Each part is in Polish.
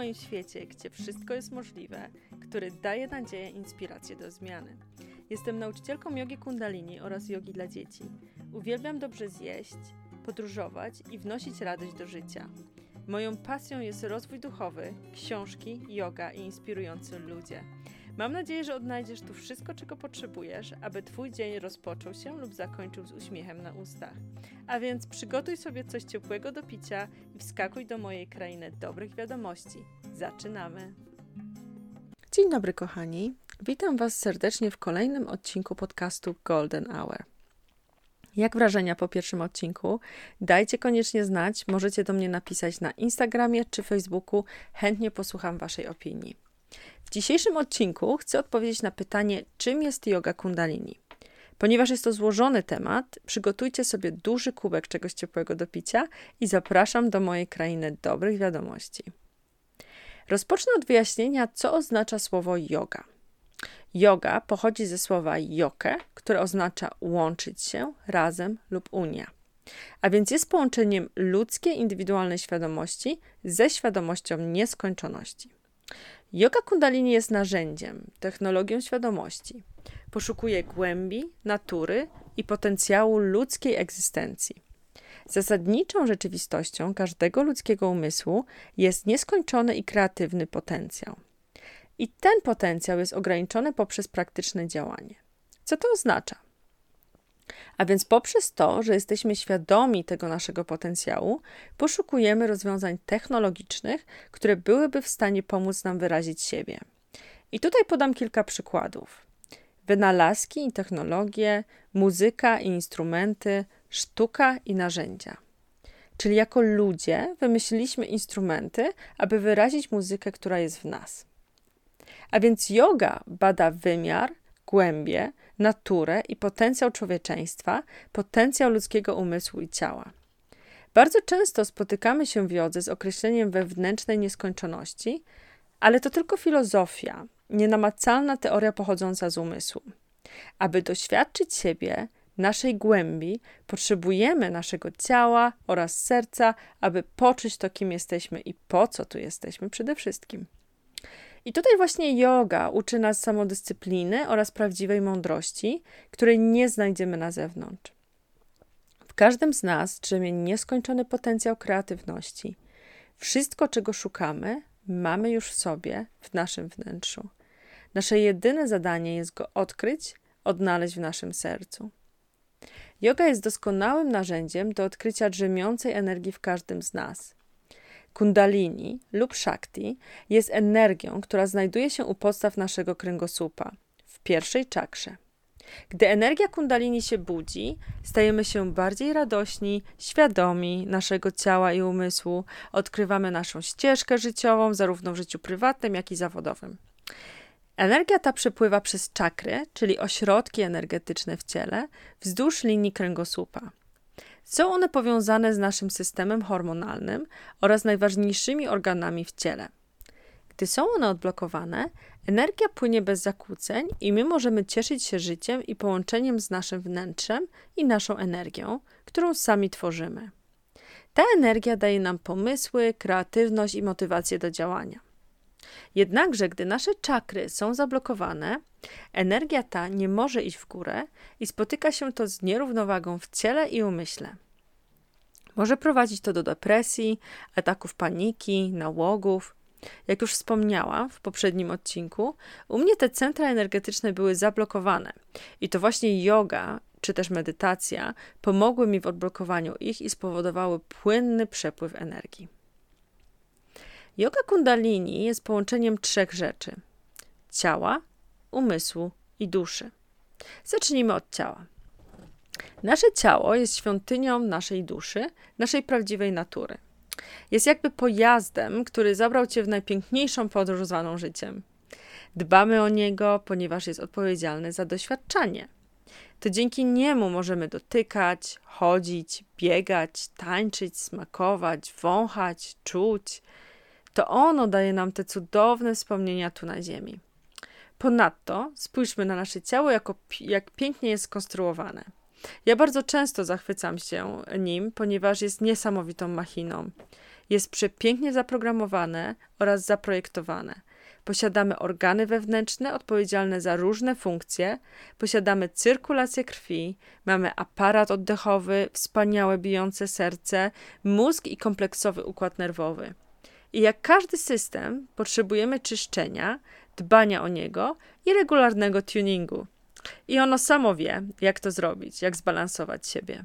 moim świecie, gdzie wszystko jest możliwe, który daje nadzieję i inspirację do zmiany. Jestem nauczycielką jogi kundalini oraz jogi dla dzieci. Uwielbiam dobrze zjeść, podróżować i wnosić radość do życia. Moją pasją jest rozwój duchowy, książki, yoga i inspirujący ludzie. Mam nadzieję, że odnajdziesz tu wszystko, czego potrzebujesz, aby Twój dzień rozpoczął się lub zakończył z uśmiechem na ustach. A więc przygotuj sobie coś ciepłego do picia i wskakuj do mojej krainy dobrych wiadomości. Zaczynamy! Dzień dobry, kochani. Witam Was serdecznie w kolejnym odcinku podcastu Golden Hour. Jak wrażenia po pierwszym odcinku? Dajcie koniecznie znać. Możecie do mnie napisać na Instagramie czy Facebooku. Chętnie posłucham Waszej opinii. W dzisiejszym odcinku chcę odpowiedzieć na pytanie, czym jest yoga kundalini. Ponieważ jest to złożony temat, przygotujcie sobie duży kubek czegoś ciepłego do picia i zapraszam do mojej krainy dobrych wiadomości. Rozpocznę od wyjaśnienia, co oznacza słowo yoga. Yoga pochodzi ze słowa yoke, które oznacza łączyć się, razem lub unia. A więc jest połączeniem ludzkiej indywidualnej świadomości ze świadomością nieskończoności. Yoga Kundalini jest narzędziem, technologią świadomości. Poszukuje głębi, natury i potencjału ludzkiej egzystencji. Zasadniczą rzeczywistością każdego ludzkiego umysłu jest nieskończony i kreatywny potencjał. I ten potencjał jest ograniczony poprzez praktyczne działanie. Co to oznacza? A więc poprzez to, że jesteśmy świadomi tego naszego potencjału, poszukujemy rozwiązań technologicznych, które byłyby w stanie pomóc nam wyrazić siebie. I tutaj podam kilka przykładów. Wynalazki i technologie, muzyka i instrumenty, sztuka i narzędzia. Czyli jako ludzie wymyśliliśmy instrumenty, aby wyrazić muzykę, która jest w nas. A więc yoga bada wymiar, głębie, naturę i potencjał człowieczeństwa, potencjał ludzkiego umysłu i ciała. Bardzo często spotykamy się w jodze z określeniem wewnętrznej nieskończoności, ale to tylko filozofia, nienamacalna teoria pochodząca z umysłu. Aby doświadczyć siebie, naszej głębi, potrzebujemy naszego ciała oraz serca, aby poczuć to, kim jesteśmy i po co tu jesteśmy przede wszystkim. I tutaj właśnie yoga uczy nas samodyscypliny oraz prawdziwej mądrości, której nie znajdziemy na zewnątrz. W każdym z nas drzemie nieskończony potencjał kreatywności. Wszystko, czego szukamy, mamy już w sobie, w naszym wnętrzu. Nasze jedyne zadanie jest go odkryć, odnaleźć w naszym sercu. Yoga jest doskonałym narzędziem do odkrycia drzemiącej energii w każdym z nas – Kundalini lub Shakti jest energią, która znajduje się u podstaw naszego kręgosłupa, w pierwszej czakrze. Gdy energia Kundalini się budzi, stajemy się bardziej radośni, świadomi naszego ciała i umysłu, odkrywamy naszą ścieżkę życiową, zarówno w życiu prywatnym, jak i zawodowym. Energia ta przepływa przez czakry, czyli ośrodki energetyczne w ciele, wzdłuż linii kręgosłupa. Są one powiązane z naszym systemem hormonalnym oraz najważniejszymi organami w ciele. Gdy są one odblokowane, energia płynie bez zakłóceń i my możemy cieszyć się życiem i połączeniem z naszym wnętrzem i naszą energią, którą sami tworzymy. Ta energia daje nam pomysły, kreatywność i motywację do działania. Jednakże, gdy nasze czakry są zablokowane, energia ta nie może iść w górę i spotyka się to z nierównowagą w ciele i umyśle. Może prowadzić to do depresji, ataków paniki, nałogów. Jak już wspomniałam w poprzednim odcinku, u mnie te centra energetyczne były zablokowane i to właśnie yoga czy też medytacja pomogły mi w odblokowaniu ich i spowodowały płynny przepływ energii. Yoga Kundalini jest połączeniem trzech rzeczy: ciała, umysłu i duszy. Zacznijmy od ciała. Nasze ciało jest świątynią naszej duszy, naszej prawdziwej natury. Jest jakby pojazdem, który zabrał cię w najpiękniejszą podróż zwaną życiem. Dbamy o niego, ponieważ jest odpowiedzialny za doświadczanie. To dzięki niemu możemy dotykać, chodzić, biegać, tańczyć, smakować, wąchać, czuć. To ono daje nam te cudowne wspomnienia tu na Ziemi. Ponadto spójrzmy na nasze ciało, jako, jak pięknie jest skonstruowane. Ja bardzo często zachwycam się nim, ponieważ jest niesamowitą machiną. jest przepięknie zaprogramowane oraz zaprojektowane. Posiadamy organy wewnętrzne odpowiedzialne za różne funkcje, posiadamy cyrkulację krwi, mamy aparat oddechowy, wspaniałe bijące serce, mózg i kompleksowy układ nerwowy. I jak każdy system, potrzebujemy czyszczenia, dbania o niego i regularnego tuningu. I ono samo wie, jak to zrobić, jak zbalansować siebie.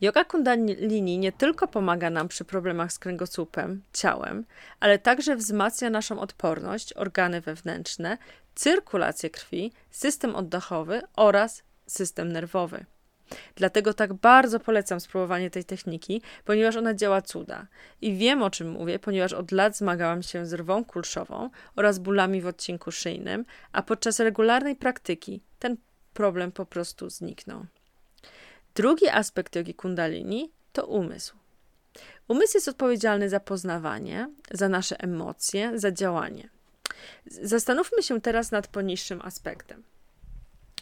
Yoga Kundalini nie tylko pomaga nam przy problemach z kręgosłupem, ciałem, ale także wzmacnia naszą odporność, organy wewnętrzne, cyrkulację krwi, system oddechowy oraz system nerwowy. Dlatego tak bardzo polecam spróbowanie tej techniki, ponieważ ona działa cuda. I wiem o czym mówię, ponieważ od lat zmagałam się z rwą kulszową oraz bólami w odcinku szyjnym, a podczas regularnej praktyki ten problem po prostu zniknął. Drugi aspekt jogi kundalini to umysł. Umysł jest odpowiedzialny za poznawanie, za nasze emocje, za działanie. Zastanówmy się teraz nad poniższym aspektem.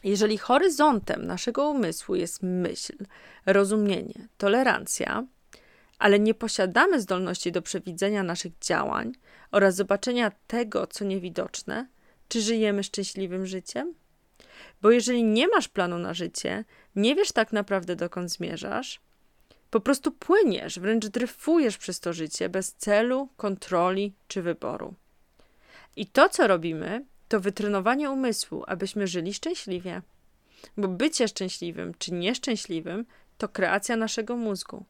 Jeżeli horyzontem naszego umysłu jest myśl, rozumienie, tolerancja, ale nie posiadamy zdolności do przewidzenia naszych działań oraz zobaczenia tego, co niewidoczne, czy żyjemy szczęśliwym życiem? Bo jeżeli nie masz planu na życie, nie wiesz tak naprawdę dokąd zmierzasz, po prostu płyniesz, wręcz dryfujesz przez to życie bez celu, kontroli czy wyboru. I to, co robimy, to wytrenowanie umysłu, abyśmy żyli szczęśliwie. Bo bycie szczęśliwym czy nieszczęśliwym to kreacja naszego mózgu.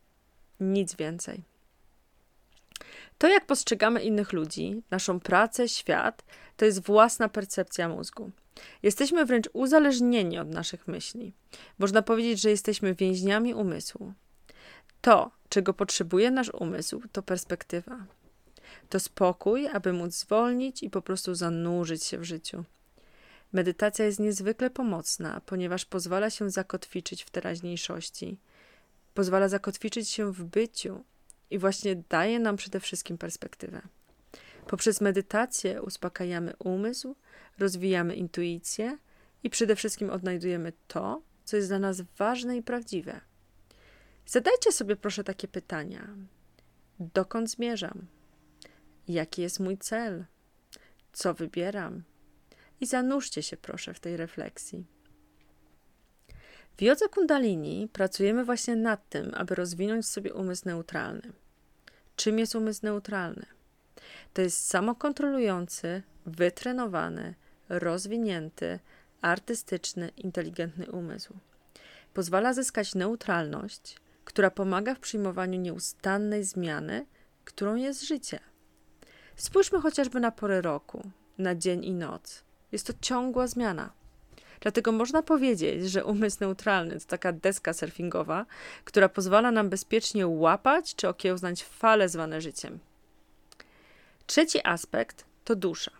Nic więcej. To, jak postrzegamy innych ludzi, naszą pracę, świat, to jest własna percepcja mózgu. Jesteśmy wręcz uzależnieni od naszych myśli. Można powiedzieć, że jesteśmy więźniami umysłu. To, czego potrzebuje nasz umysł, to perspektywa. To spokój, aby móc zwolnić i po prostu zanurzyć się w życiu. Medytacja jest niezwykle pomocna, ponieważ pozwala się zakotwiczyć w teraźniejszości, pozwala zakotwiczyć się w byciu i właśnie daje nam przede wszystkim perspektywę. Poprzez medytację uspokajamy umysł, rozwijamy intuicję i przede wszystkim odnajdujemy to, co jest dla nas ważne i prawdziwe. Zadajcie sobie proszę takie pytania: dokąd zmierzam? Jaki jest mój cel? Co wybieram? I zanurzcie się proszę w tej refleksji. W jodze kundalini pracujemy właśnie nad tym, aby rozwinąć w sobie umysł neutralny. Czym jest umysł neutralny? To jest samokontrolujący, wytrenowany, rozwinięty, artystyczny, inteligentny umysł. Pozwala zyskać neutralność, która pomaga w przyjmowaniu nieustannej zmiany, którą jest życie. Spójrzmy chociażby na pory roku, na dzień i noc. Jest to ciągła zmiana. Dlatego można powiedzieć, że umysł neutralny to taka deska surfingowa, która pozwala nam bezpiecznie łapać czy okiełznać fale zwane życiem. Trzeci aspekt to dusza.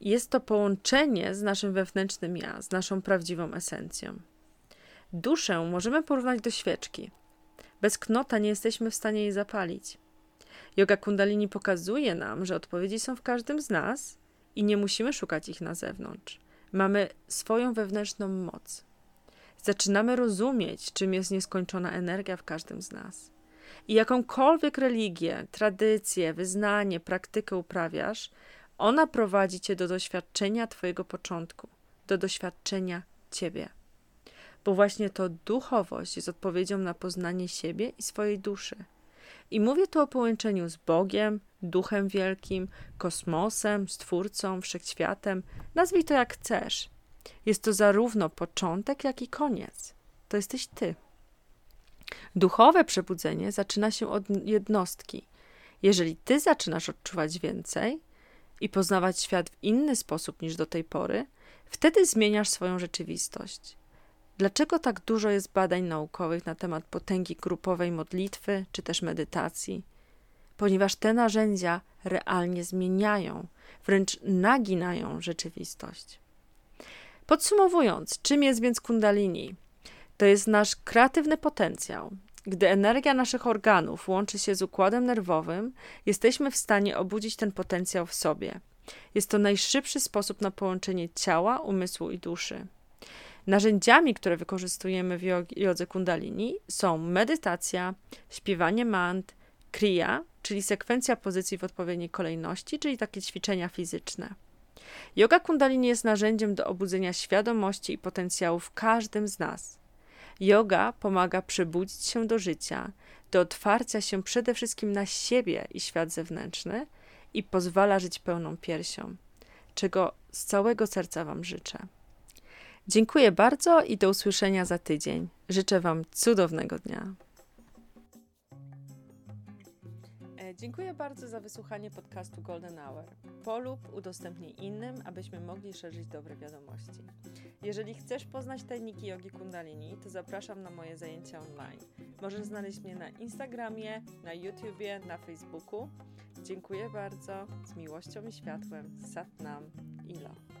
Jest to połączenie z naszym wewnętrznym ja, z naszą prawdziwą esencją. Duszę możemy porównać do świeczki. Bez knota nie jesteśmy w stanie jej zapalić. Yoga Kundalini pokazuje nam, że odpowiedzi są w każdym z nas i nie musimy szukać ich na zewnątrz. Mamy swoją wewnętrzną moc. Zaczynamy rozumieć, czym jest nieskończona energia w każdym z nas. I jakąkolwiek religię, tradycję, wyznanie, praktykę uprawiasz, ona prowadzi cię do doświadczenia Twojego początku, do doświadczenia Ciebie. Bo właśnie to duchowość jest odpowiedzią na poznanie siebie i swojej duszy. I mówię tu o połączeniu z Bogiem, Duchem Wielkim, kosmosem, Stwórcą, Wszechświatem. Nazwij to jak chcesz. Jest to zarówno początek, jak i koniec. To jesteś Ty. Duchowe przebudzenie zaczyna się od jednostki. Jeżeli Ty zaczynasz odczuwać więcej, i poznawać świat w inny sposób niż do tej pory, wtedy zmieniasz swoją rzeczywistość. Dlaczego tak dużo jest badań naukowych na temat potęgi grupowej modlitwy czy też medytacji? Ponieważ te narzędzia realnie zmieniają, wręcz naginają rzeczywistość. Podsumowując, czym jest więc Kundalini? To jest nasz kreatywny potencjał, gdy energia naszych organów łączy się z układem nerwowym, jesteśmy w stanie obudzić ten potencjał w sobie. Jest to najszybszy sposób na połączenie ciała, umysłu i duszy. Narzędziami, które wykorzystujemy w jodze kundalini są medytacja, śpiewanie mant, kriya, czyli sekwencja pozycji w odpowiedniej kolejności, czyli takie ćwiczenia fizyczne. Yoga kundalini jest narzędziem do obudzenia świadomości i potencjału w każdym z nas. Yoga pomaga przebudzić się do życia, do otwarcia się przede wszystkim na siebie i świat zewnętrzny i pozwala żyć pełną piersią, czego z całego serca Wam życzę. Dziękuję bardzo i do usłyszenia za tydzień. Życzę Wam cudownego dnia. E, dziękuję bardzo za wysłuchanie podcastu Golden Hour. Polub, udostępnij innym, abyśmy mogli szerzyć dobre wiadomości. Jeżeli chcesz poznać tajniki jogi kundalini, to zapraszam na moje zajęcia online. Możesz znaleźć mnie na Instagramie, na YouTubie, na Facebooku. Dziękuję bardzo. Z miłością i światłem. Sat Nam. Ilo.